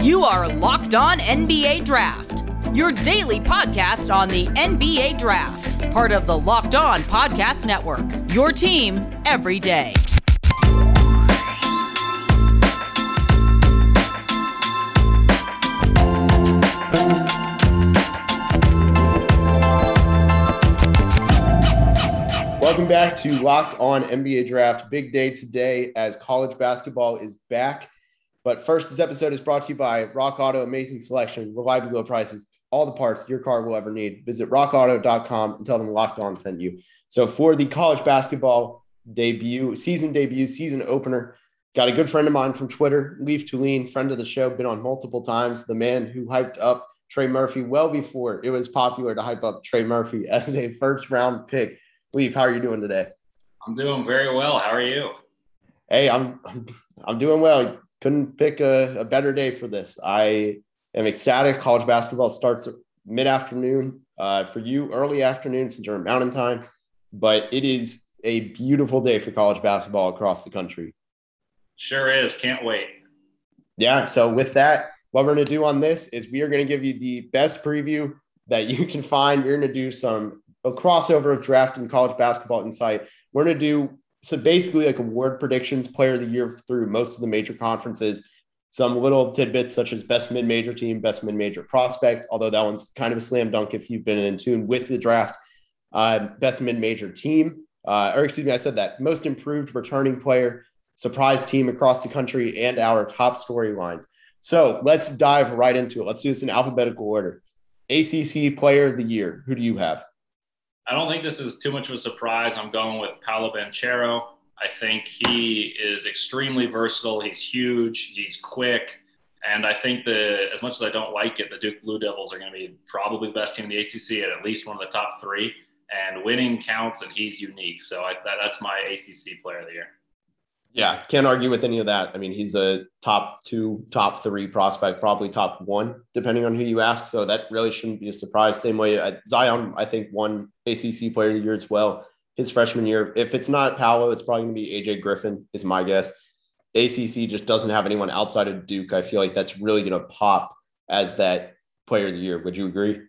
You are Locked On NBA Draft, your daily podcast on the NBA Draft, part of the Locked On Podcast Network. Your team every day. Welcome back to Locked On NBA Draft. Big day today as college basketball is back. But first, this episode is brought to you by Rock Auto. Amazing selection, reliably low prices, all the parts your car will ever need. Visit rockauto.com and tell them Locked On sent you. So for the college basketball debut, season debut, season opener, got a good friend of mine from Twitter, Leaf Tulane, friend of the show, been on multiple times. The man who hyped up Trey Murphy well before it was popular to hype up Trey Murphy as a first round pick. Leaf, how are you doing today? I'm doing very well. How are you? Hey, I'm I'm, I'm doing well. Couldn't pick a, a better day for this. I am ecstatic. College basketball starts mid afternoon uh, for you, early afternoon since you're in Mountain Time. But it is a beautiful day for college basketball across the country. Sure is. Can't wait. Yeah. So with that, what we're going to do on this is we are going to give you the best preview that you can find. We're going to do some a crossover of draft and college basketball insight. We're going to do so basically like award predictions, player of the year through most of the major conferences. Some little tidbits such as best mid major team, best mid major prospect, although that one's kind of a slam dunk if you've been in tune with the draft. Uh, best mid major team, uh, or excuse me, I said that most improved returning player, surprise team across the country, and our top storylines. So let's dive right into it. Let's do this in alphabetical order. ACC player of the year. Who do you have? I don't think this is too much of a surprise. I'm going with Paolo Banchero. I think he is extremely versatile. He's huge. He's quick. And I think the as much as I don't like it, the Duke Blue Devils are going to be probably the best team in the ACC at at least one of the top three. And winning counts, and he's unique. So I, that, that's my ACC player of the year. Yeah, can't argue with any of that. I mean, he's a top two, top three prospect, probably top one, depending on who you ask. So that really shouldn't be a surprise. Same way uh, Zion, I think, won ACC Player of the Year as well his freshman year. If it's not Paolo, it's probably going to be AJ Griffin, is my guess. ACC just doesn't have anyone outside of Duke. I feel like that's really going to pop as that Player of the Year. Would you agree?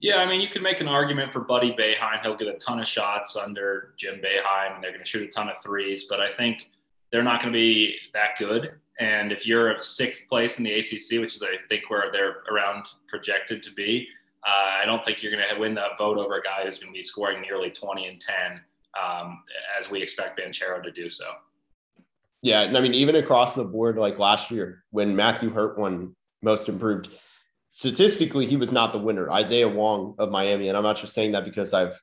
Yeah, I mean, you can make an argument for Buddy Boeheim. He'll get a ton of shots under Jim Boeheim, and they're going to shoot a ton of threes. But I think they're not going to be that good. And if you're sixth place in the ACC, which is I think where they're around projected to be, uh, I don't think you're going to win that vote over a guy who's going to be scoring nearly 20 and 10, um, as we expect Banchero to do so. Yeah, I mean, even across the board, like last year when Matthew Hurt won Most Improved, statistically he was not the winner. Isaiah Wong of Miami, and I'm not just saying that because I've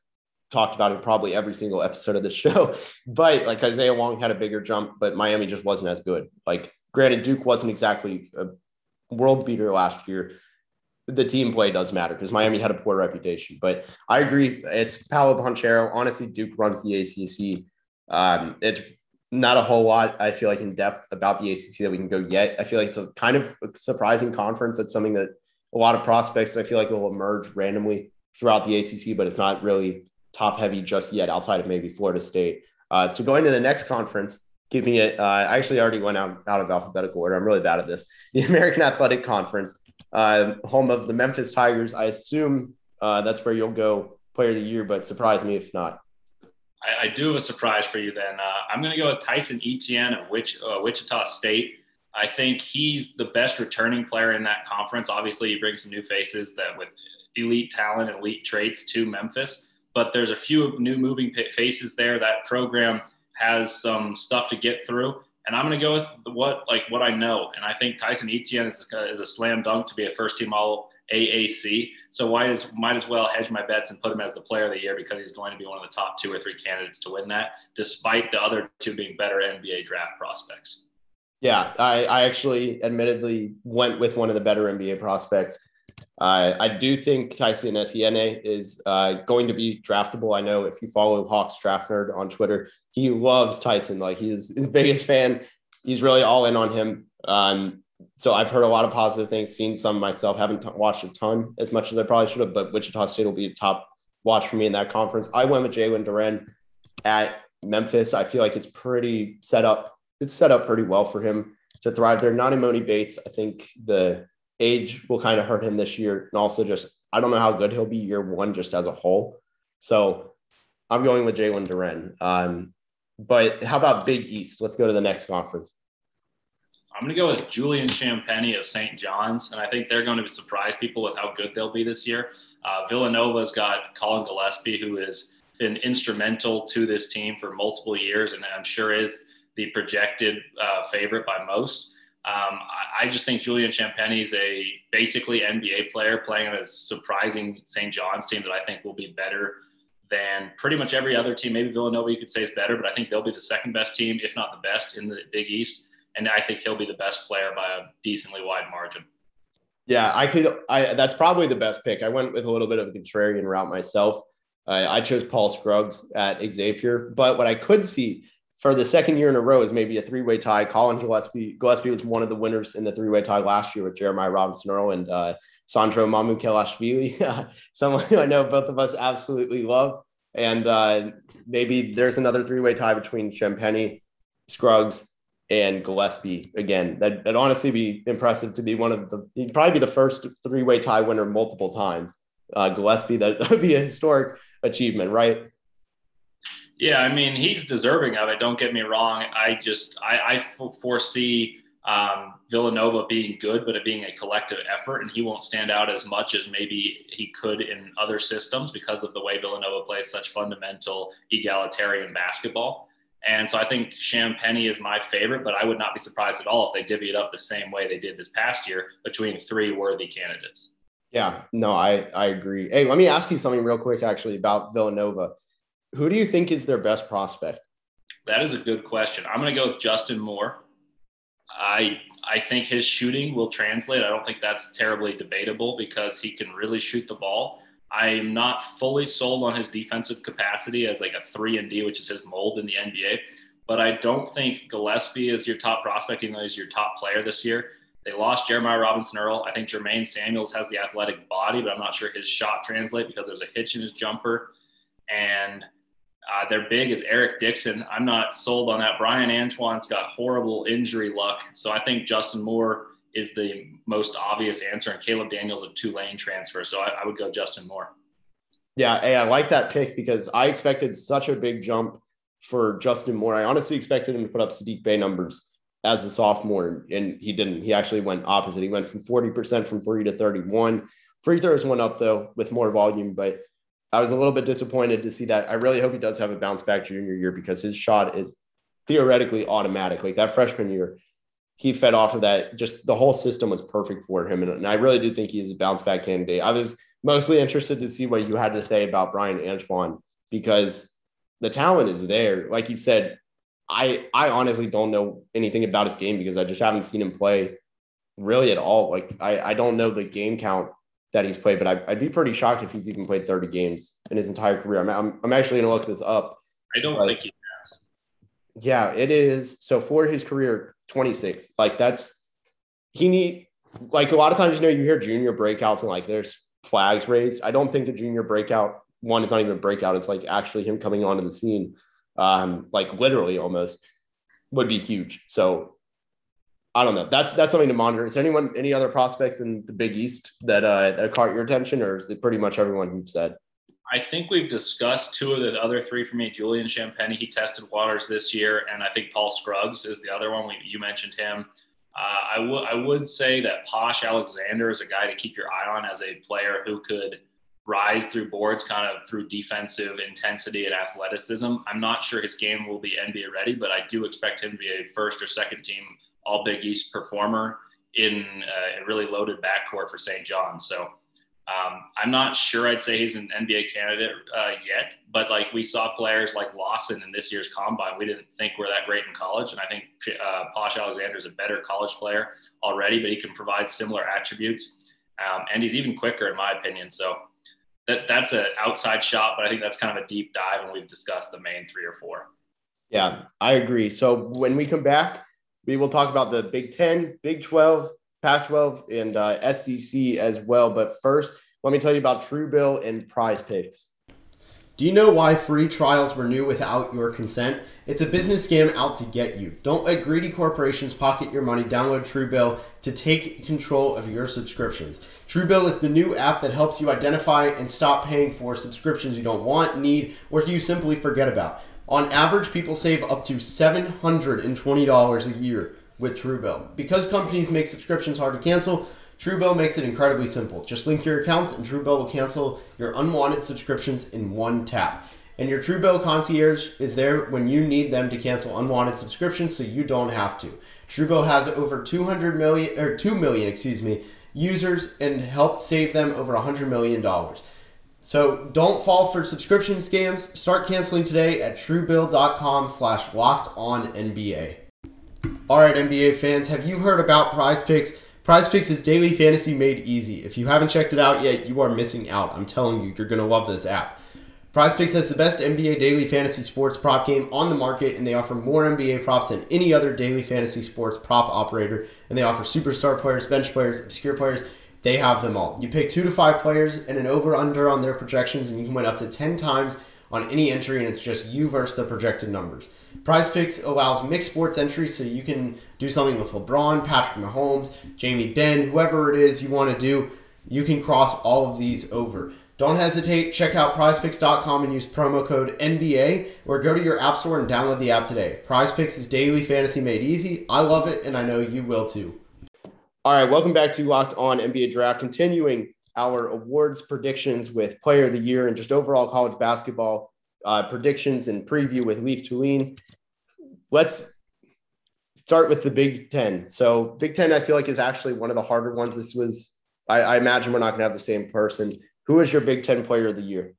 talked about in probably every single episode of the show. But like Isaiah Wong had a bigger jump, but Miami just wasn't as good. Like, granted, Duke wasn't exactly a world beater last year. The team play does matter because Miami had a poor reputation. But I agree. It's Paolo Banchero. Honestly, Duke runs the ACC. Um, it's not a whole lot, I feel like, in depth about the ACC that we can go yet. I feel like it's a kind of a surprising conference. That's something that a lot of prospects, I feel like, will emerge randomly throughout the ACC, but it's not really top heavy just yet outside of maybe Florida State. Uh, so going to the next conference, keeping it, uh, I actually already went out, out of alphabetical order. I'm really bad at this. The American Athletic Conference, uh, home of the Memphis Tigers. I assume uh, that's where you'll go player of the year, but surprise me if not. I, I do have a surprise for you then. Uh, I'm going to go with Tyson Etienne of Wich, uh, Wichita State. I think he's the best returning player in that conference. Obviously, he brings some new faces that with elite talent, elite traits to Memphis but there's a few new moving faces there. That program has some stuff to get through. And I'm going to go with what like what I know, and I think Tyson Etienne is, is a slam dunk to be a first team All AAC. So why is might as well hedge my bets and put him as the player of the year because he's going to be one of the top two or three candidates to win that, despite the other two being better NBA draft prospects. Yeah, I, I actually admittedly went with one of the better NBA prospects. Uh, I do think Tyson Etienne is uh, going to be draftable. I know if you follow Hawks Draft Nerd on Twitter, he loves Tyson. Like he's his biggest fan. He's really all in on him. Um, so I've heard a lot of positive things, seen some myself. Haven't t- watched a ton as much as I probably should have, but Wichita State will be a top watch for me in that conference. I went with Jalen Duren at Memphis. I feel like it's pretty set up. It's set up pretty well for him to thrive there. Not Emoni Bates. I think the age will kind of hurt him this year. And also just, I don't know how good he'll be year one just as a whole. So I'm going with Jalen Duren. Um, but how about Big East? Let's go to the next conference. I'm going to go with Julian Champagnie of St. John's, and I think they're going to be surprise people with how good they'll be this year. Uh, Villanova's got Collin Gillespie, who has been instrumental to this team for multiple years, and I'm sure is the projected uh, favorite by most. Um, I, I, just think Julian Champagnie is a basically NBA player playing on a surprising St. John's team that I think will be better than pretty much every other team. Maybe Villanova you could say is better, but I think they'll be the second best team, if not the best, in the Big East. And I think he'll be the best player by a decently wide margin. Yeah, I could. I that's probably the best pick. I went with a little bit of a contrarian route myself. Uh, I chose Paul Scruggs at Xavier, but what I could see for the second year in a row is maybe a three-way tie. Collin Gillespie, Gillespie was one of the winners in the three-way tie last year with Jeremiah Robinson Earl and uh, Sandro Mamukelashvili, someone who I know both of us absolutely love. And uh, maybe there's another three-way tie between Champagnie, Scruggs, and Gillespie again. That would honestly be impressive to be one of the. He'd probably be the first three-way tie winner multiple times. Uh, Gillespie, that would be a historic achievement, right? Yeah, I mean he's deserving of it. Don't get me wrong. I just I, I foresee um, Villanova being good, but it being a collective effort, and he won't stand out as much as maybe he could in other systems because of the way Villanova plays such fundamental egalitarian basketball. And so I think Champagnie is my favorite, but I would not be surprised at all if they divvy it up the same way they did this past year between three worthy candidates. Yeah, no, I, I agree. Hey, let me ask you something real quick, actually, about Villanova. Who do you think is their best prospect? That is a good question. I'm going to go with Justin Moore. I I think his shooting will translate. I don't think that's terribly debatable because he can really shoot the ball. I'm not fully sold on his defensive capacity as like a three and D, which is his mold in the NBA. But I don't think Gillespie is your top prospect, even though he's your top player this year. They lost Jeremiah Robinson Earl. I think Jermaine Samuels has the athletic body, but I'm not sure his shot translate because there's a hitch in his jumper. And uh, their big is Eric Dixon. I'm not sold on that. Bryan Antoine's got horrible injury luck. So I think Justin Moore is the most obvious answer, and Caleb Daniels a Tulane transfer. So I, I would go Justin Moore. Yeah, hey, I like that pick because I expected such a big jump for Justin Moore. I honestly expected him to put up Saddiq Bey numbers as a sophomore, and he didn't. He actually went opposite. He went from 40% from three to 31. Free throws went up though with more volume, but I was a little bit disappointed to see that. I really hope he does have a bounce back junior year because his shot is theoretically automatic. Like that freshman year, he fed off of that. Just the whole system was perfect for him. And, and I really do think he he's a bounce back candidate. I was mostly interested to see what you had to say about Bryan Antoine because the talent is there. Like you said, I I honestly don't know anything about his game because I just haven't seen him play really at all. Like I, I don't know the game count that he's played, but I, would be pretty shocked if he's even played 30 games in his entire career. I'm, I'm, I'm actually going to look this up. I don't but, think he has. Yeah, it is. So for his career, 26. Like that's he need like a lot of times, you know, you hear junior breakouts and like there's flags raised. I don't think the junior breakout one is not even a breakout. It's like actually him coming onto the scene, um, like literally almost would be huge. So I don't know. That's that's something to monitor. Is there anyone any other prospects in the Big East that uh, that caught your attention, or is it pretty much everyone you've said? I think we've discussed two of the other three for me. Julian Champagnie, he tested waters this year, and I think Paul Scruggs is the other one. We, you mentioned him. Uh, I would I would say that Posh Alexander is a guy to keep your eye on as a player who could rise through boards, kind of through defensive intensity and athleticism. I'm not sure his game will be NBA ready, but I do expect him to be a first or second team all Big East performer in uh, a really loaded backcourt for St. John. So um, I'm not sure I'd say he's an NBA candidate uh, yet, but like we saw players like Lawson in this year's combine, we didn't think we're that great in college. And I think uh, Posh Alexander is a better college player already, but he can provide similar attributes. Um, and he's even quicker, in my opinion. So that, that's an outside shot, but I think that's kind of a deep dive, and we've discussed the main three or four. Yeah, I agree. So when we come back, we will talk about the Big 10, Big 12, Pac 12, and uh, SEC as well. But first, let me tell you about Truebill and prize picks. Do you know why free trials renew without your consent? It's a business scam out to get you. Don't let greedy corporations pocket your money. Download Truebill to take control of your subscriptions. Truebill is the new app that helps you identify and stop paying for subscriptions you don't want, need, or you simply forget about. On average, people save up to $720 a year with Truebill. Because companies make subscriptions hard to cancel, Truebill makes it incredibly simple. Just link your accounts and Truebill will cancel your unwanted subscriptions in one tap. And your Truebill concierge is there when you need them to cancel unwanted subscriptions so you don't have to. Truebill has over 200 million or 2 million, excuse me, users and helped save them over 100 million dollars. So don't fall for subscription scams. Start canceling today at truebill.com slash locked on NBA. All right, NBA fans, have you heard about prize picks? Prize Picks is daily fantasy made easy. If you haven't checked it out yet, you are missing out. I'm telling you, you're going to love this app. Prize Picks has the best NBA daily fantasy sports prop game on the market, and they offer more NBA props than any other daily fantasy sports prop operator. And they offer superstar players, bench players, obscure players. They have them all. You pick two to five players and an over under on their projections, and you can win up to 10 times on any entry, and it's just you versus the projected numbers. Prize Picks allows mixed sports entries, so you can do something with LeBron, Patrick Mahomes, Jamie Benn, whoever it is you want to do. You can cross all of these over. Don't hesitate. Check out prizepicks.com and use promo code NBA or go to your app store and download the app today. Prize Picks is daily fantasy made easy. I love it, and I know you will too. All right, welcome back to Locked On NBA Draft. Continuing our awards predictions with Player of the Year and just overall college basketball uh, predictions and preview with Leaf Tulane. Let's start with the Big Ten. So, Big Ten, I feel like, is actually one of the harder ones. This was, I, I imagine, we're not going to have the same person. Who is your Big Ten Player of the Year?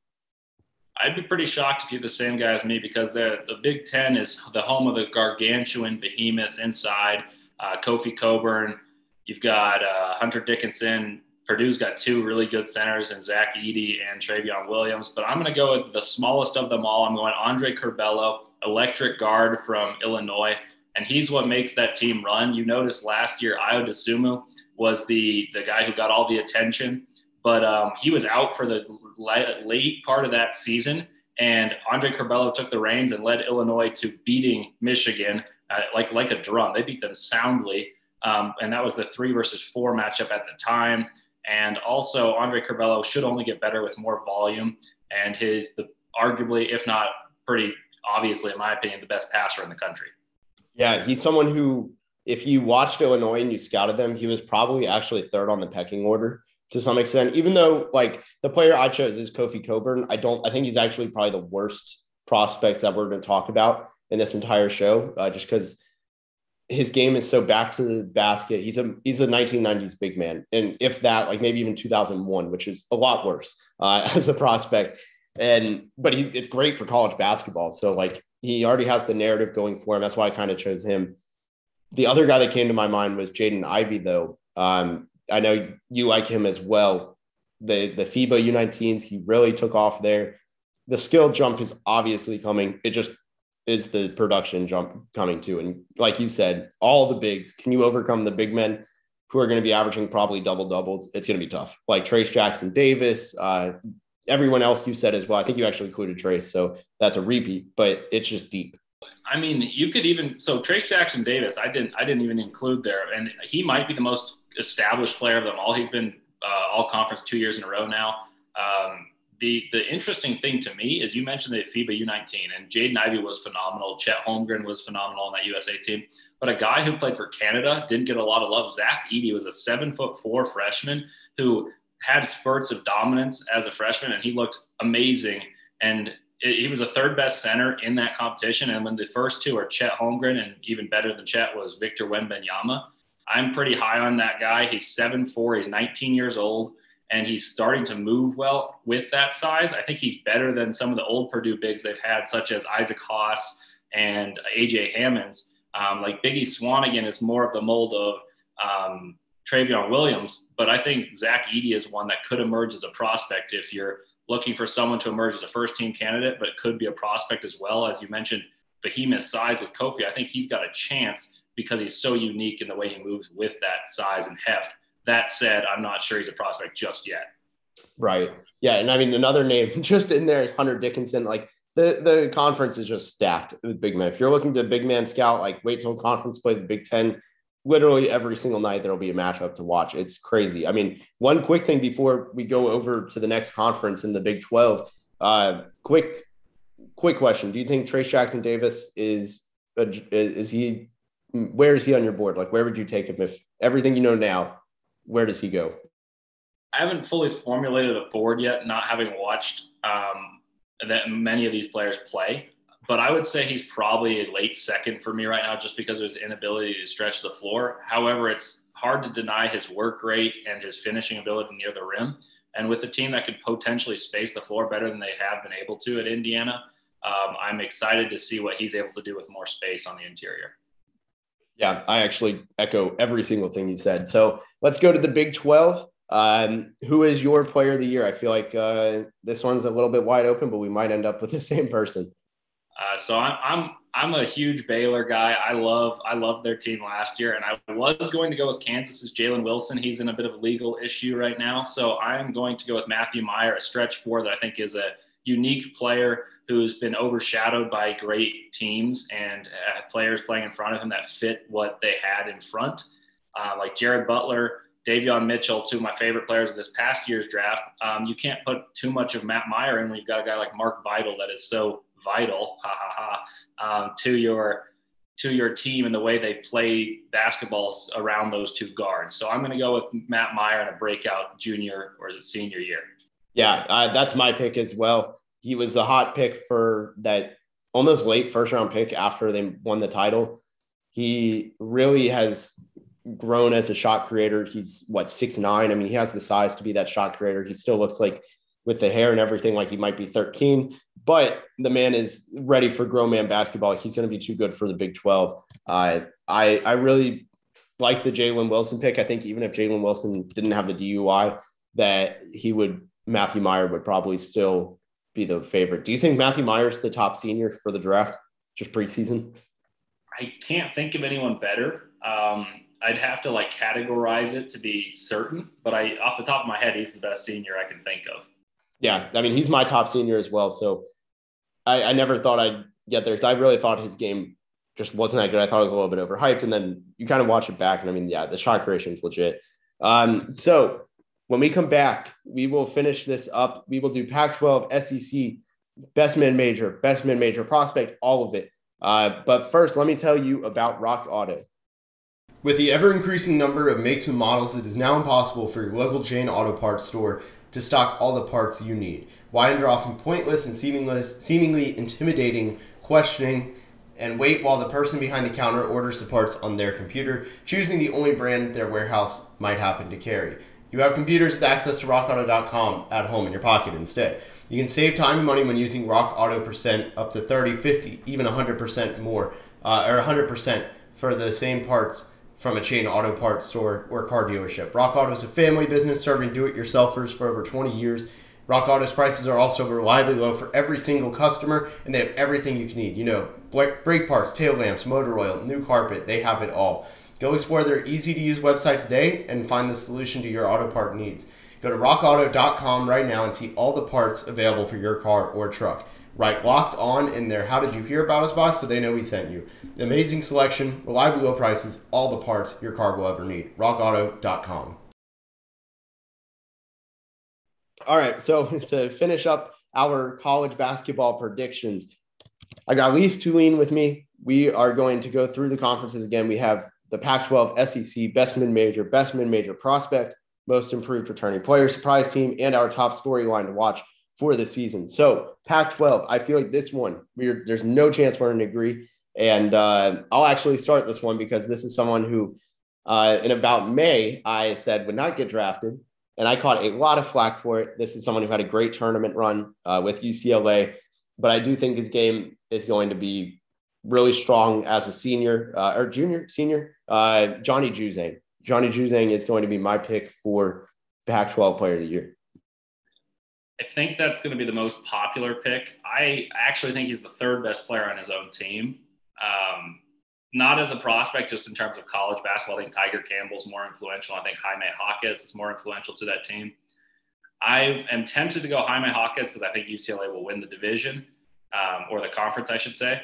I'd be pretty shocked if you're the same guy as me because the the Big Ten is the home of the gargantuan behemoths inside. Uh, Kofi Cockburn, you've got uh, Hunter Dickinson, Purdue's got two really good centers in Zach Edey and Trevion Williams, but I'm going to go with the smallest of them all. I'm going Andre Curbelo, electric guard from Illinois, and he's what makes that team run. You noticed last year, Ayo Dosunmu was the the guy who got all the attention, but um, he was out for the late part of that season. And Andre Curbelo took the reins and led Illinois to beating Michigan uh, like like a drum. They beat them soundly, um, and that was the three versus four matchup at the time. And also, Andre Curbelo should only get better with more volume. And his, the arguably, if not pretty obviously, in my opinion, the best passer in the country. Yeah, he's someone who, if you watched Illinois and you scouted them, he was probably actually third on the pecking order to some extent. Even though, like, the player I chose is Kofi Cockburn, I don't, I think he's actually probably the worst prospect that we're going to talk about in this entire show, uh, just because his game is so back to the basket. He's a he's a 1990s big man, and if that, like maybe even 2001, which is a lot worse uh, as a prospect. And but he's it's great for college basketball. So like he already has the narrative going for him. That's why I kind of chose him. The other guy that came to my mind was Jaden Ivey, though. Um, I know you like him as well. The the FIBA U19s, he really took off there. The skill jump is obviously coming. It just is the production jump coming to. And like you said, all the bigs, can you overcome the big men who are going to be averaging probably double doubles? It's going to be tough. Like Trace Jackson Davis, uh, everyone else you said as well. I think you actually included Trace. so that's a repeat, but it's just deep. I mean, you could even so Trace Jackson Davis. I didn't I didn't even include there, and he might be the most established player of them all. He's been uh, all conference two years in a row now. Um, the the interesting thing to me is you mentioned the FIBA U19 and Jaden Ivey was phenomenal. Chet Holmgren was phenomenal on that USA team. But a guy who played for Canada didn't get a lot of love. Zach Edey was a seven foot four freshman who had spurts of dominance as a freshman and he looked amazing. And it, he was a third best center in that competition. And when the first two are Chet Holmgren and even better than Chet was Victor Wembanyama. I'm pretty high on that guy. He's seven four. He's 19 years old and he's starting to move well with that size. I think he's better than some of the old Purdue bigs they've had, such as Isaac Haas and AJ Hammons. Um, like Biggie Swanigan is more of the mold of um, Trevion Williams, but I think Zach Edey is one that could emerge as a prospect if you're looking for someone to emerge as a first team candidate, but could be a prospect as well. As you mentioned, behemoth size with Kofi, I think he's got a chance because he's so unique in the way he moves with that size and heft that said, I'm not sure he's a prospect just yet. Right. Yeah. And I mean, another name just in there is Hunter Dickinson. Like the, the conference is just stacked with big men. If you're looking to big man scout, like wait till conference play the Big Ten. Literally every single night there'll be a matchup to watch. It's crazy. I mean, one quick thing before we go over to the next conference in the Big 12. Uh, quick, quick question: Do you think Trace Jackson Davis is is he? Where is he on your board? Like, where would you take him if everything you know now? Where does he go? I haven't fully formulated a board yet, not having watched um, that many of these players play. But I would say he's probably a late second for me right now, just because of his inability to stretch the floor. However, it's hard to deny his work rate and his finishing ability near the rim. And with a team that could potentially space the floor better than they have been able to at Indiana, um, I'm excited to see what he's able to do with more space on the interior. Yeah, I actually echo every single thing you said. So let's go to the Big 12. Um, who is your player of the year? I feel like uh, this one's a little bit wide open, but we might end up with the same person. Uh, so I'm, I'm I'm a huge Baylor guy. I love I loved their team last year, and I was going to go with Kansas's Jalen Wilson. He's in a bit of a legal issue right now, so I'm going to go with Matthew Mayer, a stretch four that I think is a unique player who's been overshadowed by great teams and uh, players playing in front of him that fit what they had in front, uh, like Jared Butler Davion Mitchell, two of my favorite players of this past year's draft. Um, you can't put too much of Matt Mayer in when you've got a guy like Mark Vital that is so vital, ha ha ha, um, to your to your team and the way they play basketball around those two guards. So I'm going to go with Matt Mayer in a breakout junior or is it senior year? Yeah, uh, that's my pick as well. He was a hot pick for that almost late first round pick after they won the title. He really has grown as a shot creator. He's what six nine. I mean, he has the size to be that shot creator. He still looks like with the hair and everything like he might be 13, but the man is ready for grown man basketball. He's going to be too good for the Big 12. Uh, I I really like the Jalen Wilson pick. I think even if Jalen Wilson didn't have the DUI, that he would Matthew Mayer would probably still be the favorite. Do you think Matthew Mayer's the top senior for the draft, just preseason? I can't think of anyone better. Um, I'd have to like categorize it to be certain, but I off the top of my head, he's the best senior I can think of. Yeah, I mean he's my top senior as well. So I, I never thought I'd get there because I really thought his game just wasn't that good. I thought it was a little bit overhyped, and then you kind of watch it back, and I mean, yeah, the shot creation is legit. Um, so when we come back, we will finish this up. We will do Pac-12, SEC, best mid major, best mid major prospect, all of it. Uh, but first, let me tell you about Rock Auto. With the ever increasing number of makes and models, it is now impossible for your local chain auto parts store to stock all the parts you need. Why endure often pointless and seemingly intimidating questioning and wait while the person behind the counter orders the parts on their computer, choosing the only brand their warehouse might happen to carry? You have computers with access to rockauto.com at home in your pocket instead. You can save time and money when using Rock Auto Percent up to 30, 50, even 100% more, uh, or 100% for the same parts from a chain auto parts store or car dealership. Rock Auto is a family business serving do it yourselfers for over 20 years. Rock Auto's prices are also reliably low for every single customer, and they have everything you can need. You know, brake parts, tail lamps, motor oil, new carpet, they have it all. Go explore their easy to use website today and find the solution to your auto part needs. Go to rockauto.com right now and see all the parts available for your car or truck. Right, locked on in their How Did You Hear About Us box so they know we sent you. Amazing selection, reliably low prices, all the parts your car will ever need. RockAuto.com. All right, so to finish up our college basketball predictions, I got Leaf Tulane with me. We are going to go through the conferences again. We have the Pac 12 SEC, best mid major, best mid major prospect, most improved returning player, surprise team, and our top storyline to watch for the season. So Pac 12, I feel like this one, we're, there's no chance we're going to agree. And uh, I'll actually start this one because this is someone who, uh, in about May, I said would not get drafted. And I caught a lot of flack for it. This is someone who had a great tournament run uh, with UCLA, but I do think his game is going to be really strong as a senior uh, or junior, senior. Uh, Johnny Juzang. Johnny Juzang is going to be my pick for Pac 12 player of the year. I think that's going to be the most popular pick. I actually think he's the third best player on his own team. Um, not as a prospect, just in terms of college basketball. I think Tiger Campbell's more influential. I think Jaime Jaquez is more influential to that team. I am tempted to go Jaime Jaquez because I think UCLA will win the division um, or the conference, I should say.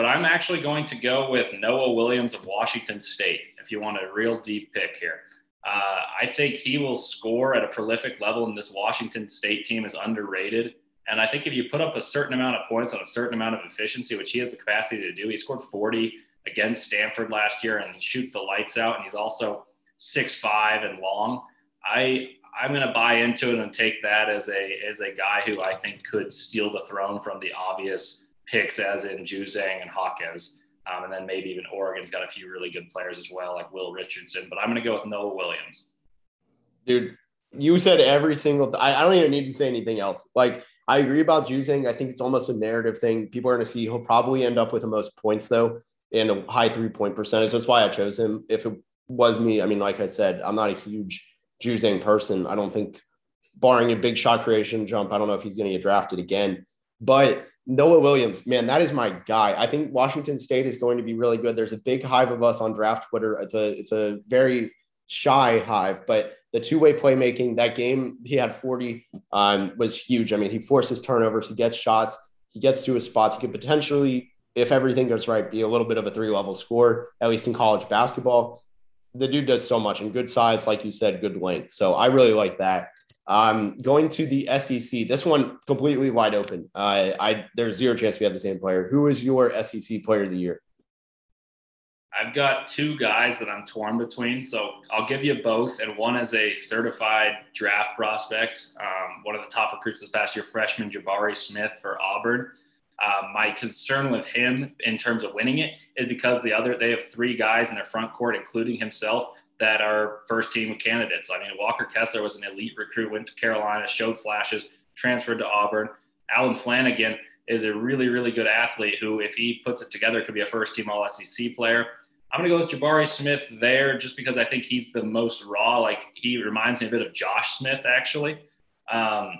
But I'm actually going to go with Noah Williams of Washington State if you want a real deep pick here. Uh, I think he will score at a prolific level, and this Washington State team is underrated. And I think if you put up a certain amount of points on a certain amount of efficiency, which he has the capacity to do, he scored 40 against Stanford last year, and he shoots the lights out, and he's also six five and long. I I'm going to buy into it and take that as a as a guy who I think could steal the throne from the obvious picks, as in Juzang and Hawkins. Um, and then maybe even Oregon's got a few really good players as well, like Will Richardson. But I'm going to go with Noah Williams. Dude, you said every single. Th- I, I don't even need to say anything else. Like I agree about Juzang. I think it's almost a narrative thing. People are going to see. He'll probably end up with the most points though, and a high three point percentage. That's why I chose him. If it was me, I mean, like I said, I'm not a huge Juzang person. I don't think, barring a big shot creation jump, I don't know if he's going to get drafted again. But Noah Williams, man, that is my guy. I think Washington State is going to be really good. There's a big hive of us on draft Twitter. It's a it's a very shy hive, but the two-way playmaking, that game he had 40 um, was huge. I mean, he forces turnovers, he gets shots, he gets to his spots. He could potentially, if everything goes right, be a little bit of a three-level score, at least in college basketball. The dude does so much and good size, like you said, good length. So I really like that. Um, going to the SEC, this one completely wide open. Uh, I there's zero chance we have the same player. Who is your SEC player of the year? I've got two guys that I'm torn between, so I'll give you both. And one is a certified draft prospect, um, one of the top recruits this past year, freshman Jabari Smith for Auburn. Um, my concern with him in terms of winning it is because the other they have three guys in their front court, including himself, that are first team candidates. I mean, Walker Kessler was an elite recruit, went to Carolina, showed flashes, transferred to Auburn. Allen Flanigan is a really, really good athlete who, if he puts it together, could be a first team All SEC player. I'm going to go with Jabari Smith there just because I think he's the most raw. Like he reminds me a bit of Josh Smith, actually. Um,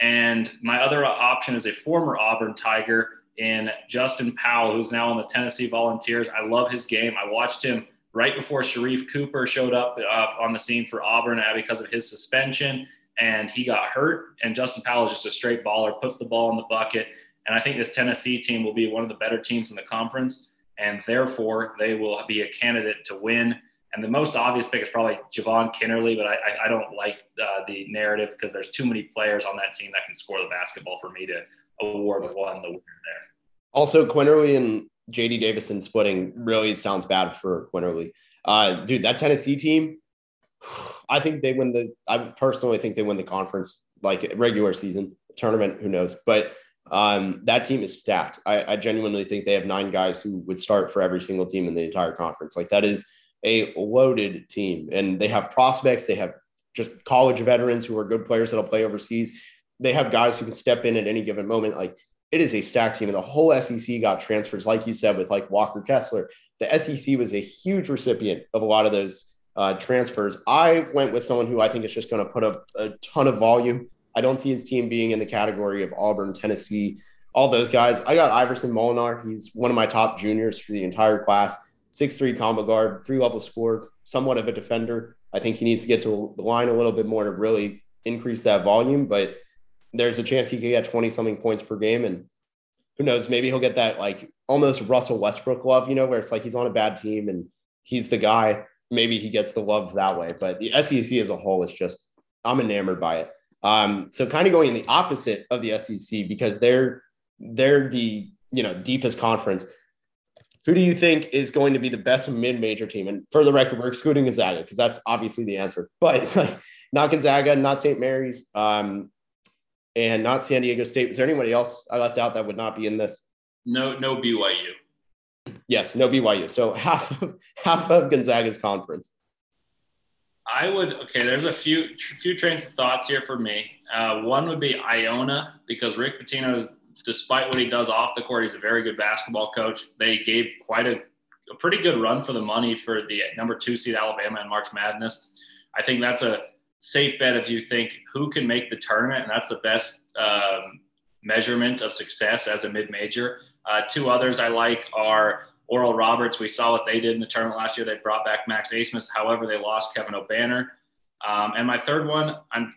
and my other option is a former Auburn Tiger in Justin Powell, who's now on the Tennessee Volunteers. I love his game. I watched him right before Sharife Cooper showed up uh, on the scene for Auburn uh, because of his suspension, and he got hurt. And Justin Powell is just a straight baller, puts the ball in the bucket. And I think this Tennessee team will be one of the better teams in the conference, and therefore they will be a candidate to win. And the most obvious pick is probably Jahvon Quinerly, but I, I, don't like uh, the narrative because there's too many players on that team that can score the basketball for me to award one the winner there. Also, Quinerly and JD Davison splitting really sounds bad for Quinerly. Uh, dude, that Tennessee team, I think they win the. I personally think they win the conference, like regular season tournament. Who knows? But um, that team is stacked. I, I genuinely think they have nine guys who would start for every single team in the entire conference. Like that is a loaded team, and they have prospects. They have just college veterans who are good players that'll play overseas. They have guys who can step in at any given moment. Like it is a stacked team. And the whole SEC got transfers, like you said, with like Walker Kessler. The SEC was a huge recipient of a lot of those uh, transfers. I went with someone who I think is just going to put up a ton of volume. I don't see his team being in the category of Auburn, Tennessee, all those guys. I got Iverson Molinar. He's one of my top juniors for the entire class. Six-three combo guard, three level score, somewhat of a defender. I think he needs to get to the line a little bit more to really increase that volume. But there's a chance he could get 20 something points per game. And who knows, maybe he'll get that like almost Russell Westbrook love, you know, where it's like he's on a bad team and he's the guy. Maybe he gets the love that way. But the SEC as a whole is just, I'm enamored by it. Um, so kind of going in the opposite of the SEC because they're they're the you know deepest conference. Who do you think is going to be the best mid-major team? And for the record, we're excluding Gonzaga because that's obviously the answer. But not Gonzaga, not St. Mary's. Um, and not San Diego State. Was there anybody else I left out that would not be in this? No, no BYU. Yes, no BYU. So half of half of Gonzaga's conference. I would okay. There's a few few trains of thoughts here for me. Uh, one would be Iona because Rick Pitino, despite what he does off the court, he's a very good basketball coach. They gave quite a, a pretty good run for the money for the number two seed Alabama in March Madness. I think that's a safe bet if you think who can make the tournament, and that's the best um, measurement of success as a mid major. Uh, two others I like are Oral Roberts. We saw what they did in the tournament last year. They brought back Max Abmas. However, they lost Kevin Obanor. Um, and my third one, I'm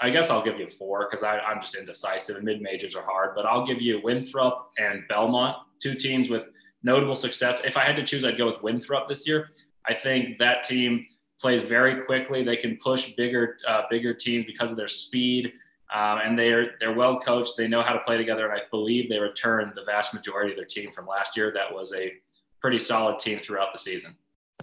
I guess I'll give you four because I'm just indecisive and mid majors are hard, but I'll give you Winthrop and Belmont, two teams with notable success. If I had to choose, I'd go with Winthrop this year. I think that team plays very quickly. They can push bigger, uh, bigger teams because of their speed, um, and they're they're well coached. They know how to play together, and I believe they returned the vast majority of their team from last year. That was a pretty solid team throughout the season.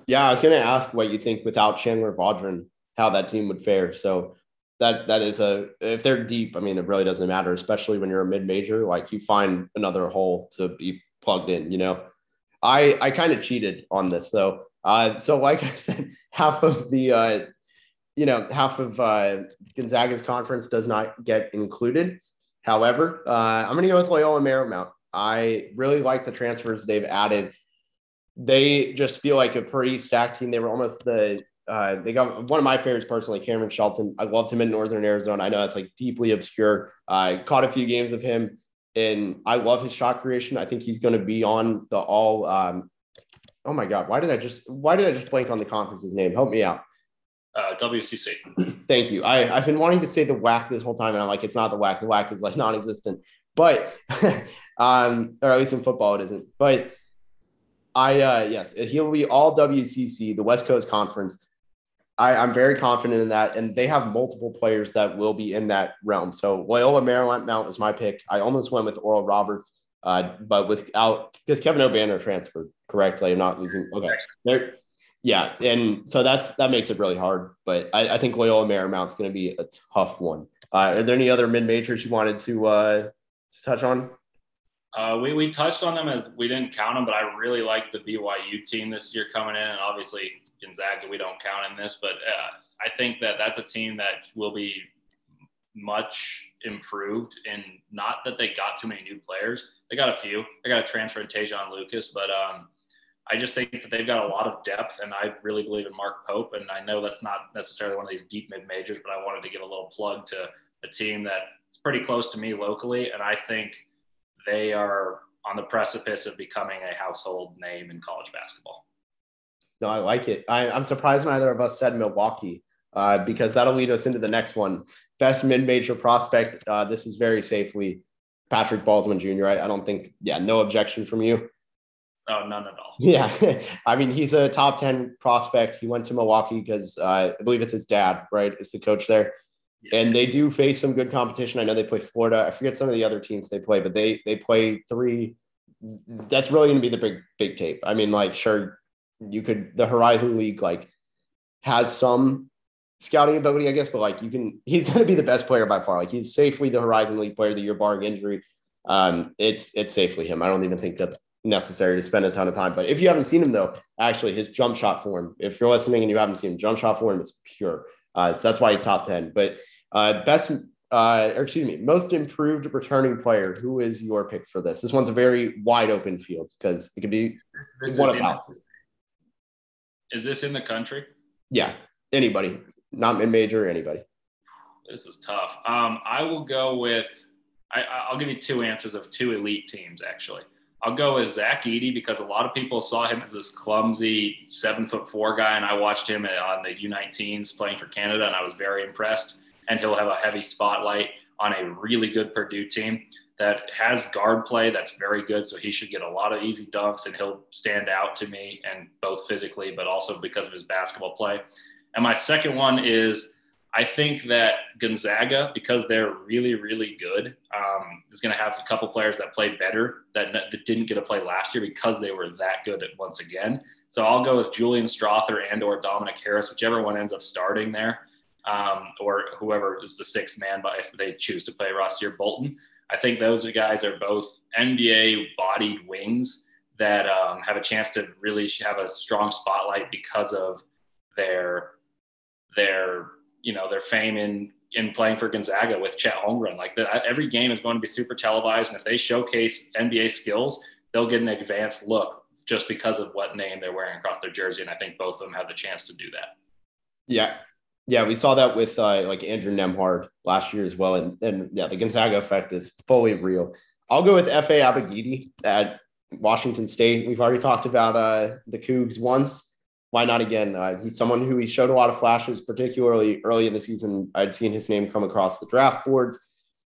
Yeah, I was going to ask what you think without Chandler Vaudrin, how that team would fare. So that that is a if they're deep, I mean, it really doesn't matter, especially when you're a mid major. Like you find another hole to be plugged in. You know, I I kind of cheated on this though. Uh, so like I said, half of the uh, you know half of uh, Gonzaga's conference does not get included. However, uh, I'm going to go with Loyola Marymount. I really like the transfers they've added. They just feel like a pretty stacked team. They were almost the uh, they got one of my favorites personally, Cameron Shelton. I loved him in Northern Arizona. I know it's like deeply obscure. I caught a few games of him, and I love his shot creation. I think he's going to be on the all. Um, oh my God, why did I just why did I just blank on the conference's name? Help me out. Uh, WCC. Thank you. I, I've been wanting to say the whack this whole time, and I'm like, it's not the whack. The whack is like non-existent, but um, or at least in football it isn't. But I uh, yes, he'll be all WCC, the West Coast Conference. I, I'm very confident in that. And they have multiple players that will be in that realm. So Loyola Marymount is my pick. I almost went with Oral Roberts, uh, but without because Kevin Obanor transferred, correctly. I'm not losing. Okay. There, yeah. And so that's that makes it really hard. But I, I think Loyola Marymount's going to be a tough one. Uh, are there any other mid majors you wanted to, uh, to touch on? Uh, we, we touched on them as we didn't count them, but I really like the BYU team this year coming in. And obviously, Gonzaga, we don't count in this, but uh, I think that that's a team that will be much improved. And not that they got too many new players, they got a few. They got a transfer in Te'Jon Lucas, but um, I just think that they've got a lot of depth, and I really believe in Mark Pope. And I know that's not necessarily one of these deep mid majors, but I wanted to give a little plug to a team that's pretty close to me locally, and I think they are on the precipice of becoming a household name in college basketball. No, I like it. I, am surprised neither of us said Milwaukee uh, because that'll lead us into the next one. Best mid-major prospect. Uh, this is very safely Patrick Baldwin Jr. I, I, don't think, yeah, no objection from you. Oh, none at all. Yeah, I mean he's a top ten prospect. He went to Milwaukee because uh, I believe it's his dad, right? Is the coach there, yeah. and they do face some good competition. I know they play Florida. I forget some of the other teams they play, but they they play three. That's really going to be the big big tape. I mean, like sure you could the Horizon League like has some scouting ability, I guess, but like you can he's gonna be the best player by far. Like he's safely the Horizon League player of the year, barring injury. Um, it's it's safely him. I don't even think that's necessary to spend a ton of time. But if you haven't seen him though, actually his jump shot form, if you're listening and you haven't seen him, jump shot form is pure. Uh, so that's why he's top 10. But uh, best uh, or excuse me, most improved returning player. Who is your pick for this? This one's a very wide open field because it could be this, this one of houses. Is this in the country? Yeah, anybody, not mid major, or anybody. This is tough. Um, I will go with. I, I'll give you two answers of two elite teams. Actually, I'll go with Zach Edey because a lot of people saw him as this clumsy seven foot four guy, and I watched him on the U19s playing for Canada, and I was very impressed. And he'll have a heavy spotlight on a really good Purdue team that has guard play that's very good. So he should get a lot of easy dunks and he'll stand out to me and both physically, but also because of his basketball play. And my second one is I think that Gonzaga, because they're really, really good, um, is going to have a couple players that play better that, that didn't get to play last year because they were that good at once again. So I'll go with Julian Strawther and or Dominick Harris, whichever one ends up starting there, um, or whoever is the sixth man, but if they choose to play Rasir Bolton. I think those guys are both NBA bodied wings that um, have a chance to really have a strong spotlight because of their their you know their fame in in playing for Gonzaga with Chet Holmgren. Like the, every game is going to be super televised, and if they showcase NBA skills, they'll get an advanced look just because of what name they're wearing across their jersey. And I think both of them have the chance to do that. Yeah, yeah, we saw that with uh, like Andrew Nembhard last year as well, and and yeah, the Gonzaga effect is fully real. I'll go with Efe Abogidi at Washington State. We've already talked about uh, the Cougs once. Why not again? Uh, he's someone who he showed a lot of flashes, particularly early in the season. I'd seen his name come across the draft boards.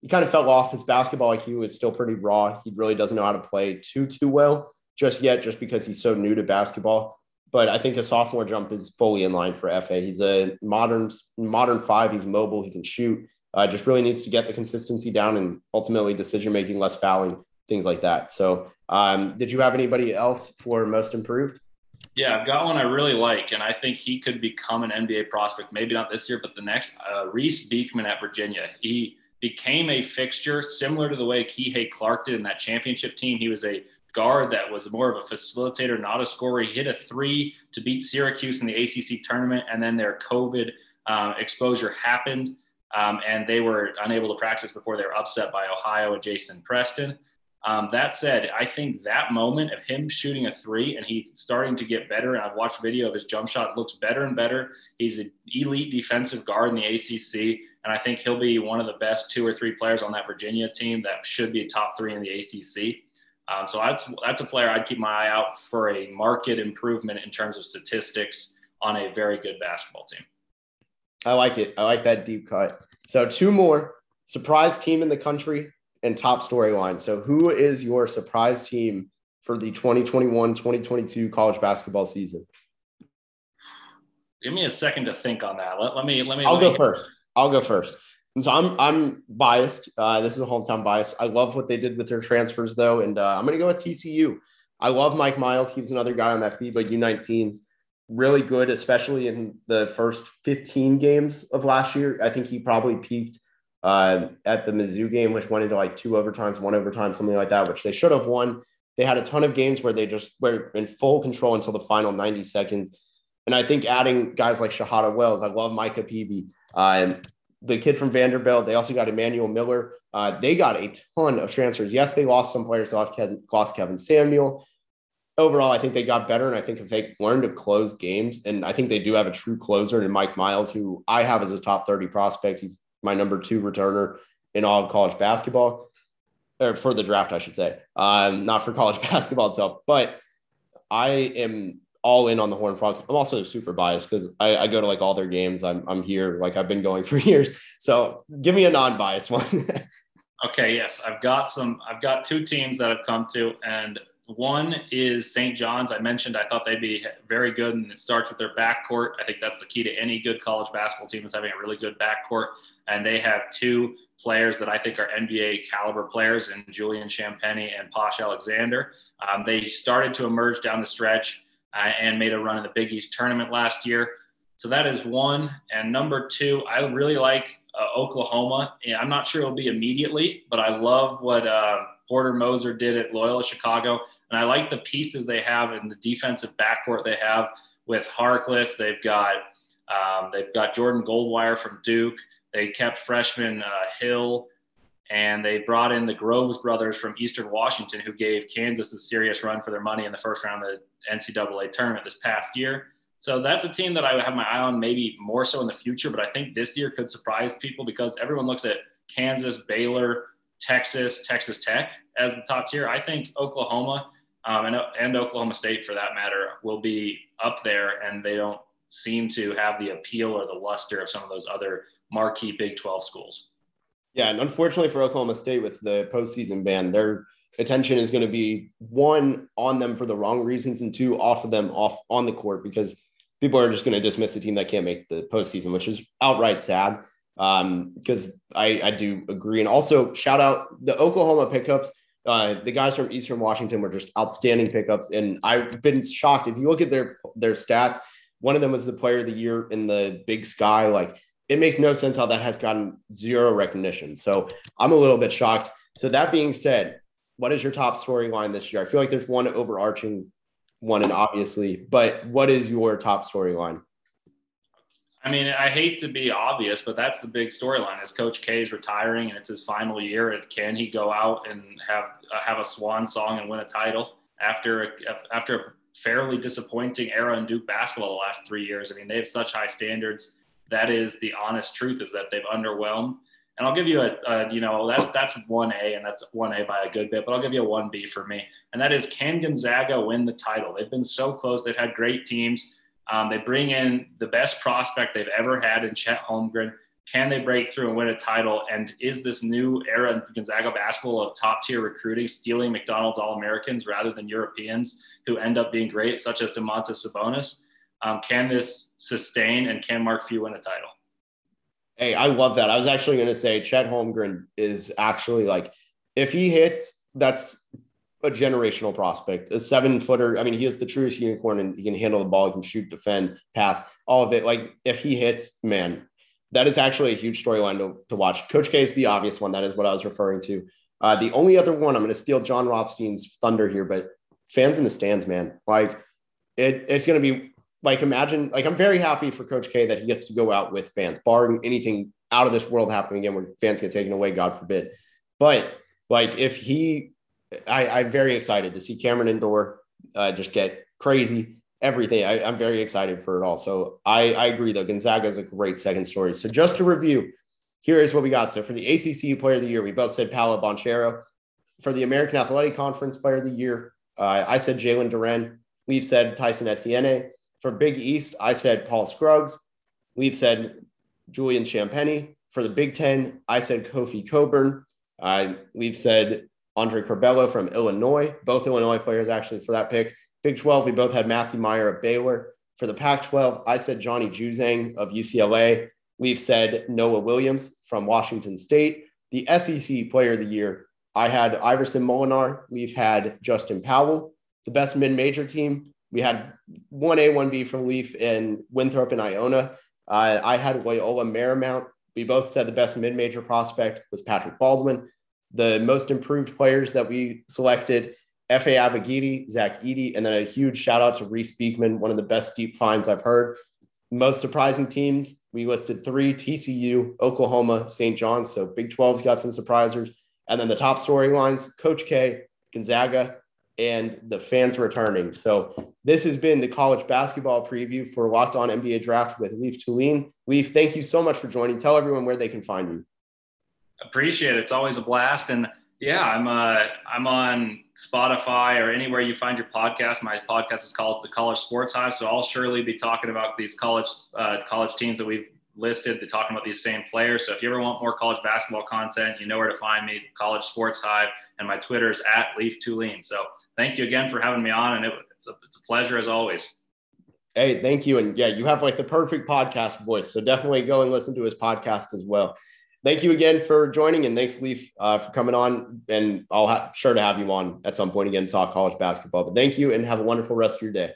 He kind of fell off. His basketball IQ is still pretty raw. He really doesn't know how to play too too well just yet, just because he's so new to basketball. But I think a sophomore jump is fully in line for FA. He's a modern modern five. He's mobile. He can shoot. Uh, just really needs to get the consistency down and ultimately decision making, less fouling, things like that. So, um, did you have anybody else for most improved? Yeah, I've got one I really like, and I think he could become an NBA prospect. Maybe not this year, but the next. Uh, Reece Beekman at Virginia. He became a fixture similar to the way Kihei Clark did in that championship team. He was a guard that was more of a facilitator, not a scorer. He hit a three to beat Syracuse in the ACC tournament, and then their COVID uh, exposure happened, um, and they were unable to practice before they were upset by Ohio and Jason Preston. Um, that said, I think that moment of him shooting a three and he's starting to get better, and I've watched video of his jump shot, looks better and better. He's an elite defensive guard in the ACC, and I think he'll be one of the best two or three players on that Virginia team that should be a top three in the ACC. Um, so that's that's a player I'd keep my eye out for a market improvement in terms of statistics on a very good basketball team. I like it. I like that deep cut. So two more surprise team in the country and top storyline. So who is your surprise team for the 2021-2022 college basketball season? Give me a second to think on that. Let, let me let me. I'll let go me... first. I'll go first. And so I'm I'm biased. Uh, this is a hometown bias. I love what they did with their transfers though, and uh, I'm going to go with TCU. I love Mike Miles. He was another guy on that FIBA U19s. Really good, especially in the first 15 games of last year. I think he probably peaked uh, at the Mizzou game, which went into like two overtimes, one overtime, something like that, which they should have won. They had a ton of games where they just were in full control until the final 90 seconds. And I think adding guys like Shahada Wells, I love Micah Peavy. Uh, the kid from Vanderbilt. They also got Emmanuel Miller. Uh, they got a ton of transfers. Yes, they lost some players. Lost Kevin, lost Kevin Samuel. Overall, I think they got better. And I think if they learn to close games, and I think they do have a true closer in Mike Miles, who I have as a top 30 prospect. He's my number two returner in all of college basketball, or for the draft, I should say, um, not for college basketball itself. But I am all in on the Horn Frogs. I'm also super biased because I, I, go to like all their games. I'm I'm here like I've been going for years. So give me a non-biased one. okay, yes, I've got some. I've got two teams that I've come to, and one is St. John's. I mentioned I thought they'd be very good, and it starts with their backcourt. I think that's the key to any good college basketball team is having a really good backcourt, and they have two players that I think are NBA caliber players in Julian Champagnie and Posh Alexander. Um, they started to emerge down the stretch uh, and made a run in the Big East tournament last year. So that is one. And number two, I really like uh, Oklahoma. I'm not sure it'll be immediately, but I love what uh, Porter Moser did at Loyola Chicago. And I like the pieces they have in the defensive backcourt they have with Harkless. They've got um, they've got Jordan Goldwire from Duke. They kept freshman uh, Hill and they brought in the Groves brothers from Eastern Washington, who gave Kansas a serious run for their money in the first round of the NCAA tournament this past year. So that's a team that I would have my eye on, maybe more so in the future. But I think this year could surprise people because everyone looks at Kansas, Baylor, Texas, Texas Tech as the top tier. I think Oklahoma um, and, and Oklahoma State, for that matter, will be up there, and they don't seem to have the appeal or the luster of some of those other marquee Big 12 schools. Yeah, and unfortunately for Oklahoma State with the postseason ban, their attention is going to be one on them for the wrong reasons, and two off of them off on the court because people are just going to dismiss a team that can't make the postseason, which is outright sad. Um, because I, I do agree, and also shout out the Oklahoma pickups. Uh, the guys from Eastern Washington were just outstanding pickups, and I've been shocked. If you look at their their stats, one of them was the player of the year in the Big Sky. Like it makes no sense how that has gotten zero recognition. So I'm a little bit shocked. So that being said, what is your top storyline this year? I feel like there's one overarching one, and obviously, but what is your top storyline? I mean, I hate to be obvious, but that's the big storyline. Is Coach K is retiring and it's his final year, and can he go out and have uh, have a swan song and win a title after a, after a fairly disappointing era in Duke basketball the last three years? I mean, they have such high standards that is the honest truth is that they've underwhelmed. And I'll give you a, a, you know, that's that's one A, and that's one A by a good bit. But I'll give you a one B for me, and that is can Gonzaga win the title? They've been so close. They've had great teams. Um, they bring in the best prospect they've ever had in Chet Holmgren. Can they break through and win a title? And is this new era in Gonzaga basketball of top tier recruiting stealing McDonald's All Americans rather than Europeans who end up being great, such as Domantas Sabonis? Um, can this sustain and can Mark Few win a title? Hey, I love that. I was actually going to say Chet Holmgren is actually like, if he hits, that's a generational prospect, a seven footer. I mean, he is the truest unicorn and he can handle the ball, he can shoot, defend, pass, all of it. Like, if he hits, man, that is actually a huge storyline to, to watch. Coach K is the obvious one. That is what I was referring to. Uh, the only other one, I'm going to steal John Rothstein's thunder here, but fans in the stands, man, like it, it's going to be like imagine like I'm very happy for Coach K that he gets to go out with fans, barring anything out of this world happening again where fans get taken away, God forbid. But like if he, I, I'm very excited to see Cameron Indoor uh, just get crazy. Everything. I, am very excited for it all. So I, I agree though. Gonzaga is a great second story. So just to review, here is what we got. So for the ACC Player of the Year, we both said Paolo Banchero. For the American Athletic Conference Player of the Year, uh, I said Jalen Duren. We've said Tyson Etienne. For Big East, I said Paul Scruggs. We've said Julian Champagnie. For the Big Ten, I said Kofi Cockburn. Uh, we've said Andre Curbelo from Illinois, both Illinois players actually for that pick. Big 12, we both had Matthew Mayer of Baylor. For the Pac 12, I said Johnny Juzang of UCLA. We've said Noah Williams from Washington State. The SEC player of the year, I had Iverson Molinar. We've had Justin Powell. The best mid major team, we had 1A, 1B from Leaf and Winthrop and Iona. Uh, I had Loyola Marymount. We both said the best mid major prospect was Patrick Baldwin. The most improved players that we selected Efe Abogidi, Zach Edey, and then a huge shout out to Reece Beekman, one of the best deep finds I've heard. Most surprising teams, we listed three TCU, Oklahoma, St. John. So Big 12's got some surprisers. And then the top storylines Coach K, Gonzaga, and the fans returning. So this has been the college basketball preview for Locked On NBA Draft with Leaf Tulane. Leaf, thank you so much for joining. Tell everyone where they can find you. Appreciate it. It's always a blast. And yeah, I'm uh, I'm on Spotify or anywhere you find your podcast. My podcast is called The College Sports Hive, so I'll surely be talking about these college uh, college teams that we've listed. They're talking about these same players. So if you ever want more college basketball content, you know where to find me. College Sports Hive, and my Twitter is at Leaf Tulane. So thank you again for having me on, and it, it's a, it's a pleasure as always. Hey, thank you, and yeah, you have like the perfect podcast voice. So definitely go and listen to his podcast as well thank you again for joining and thanks leaf uh, for coming on. And i'll sure to have you on at some point again to talk college basketball. But thank you and have a wonderful rest of your day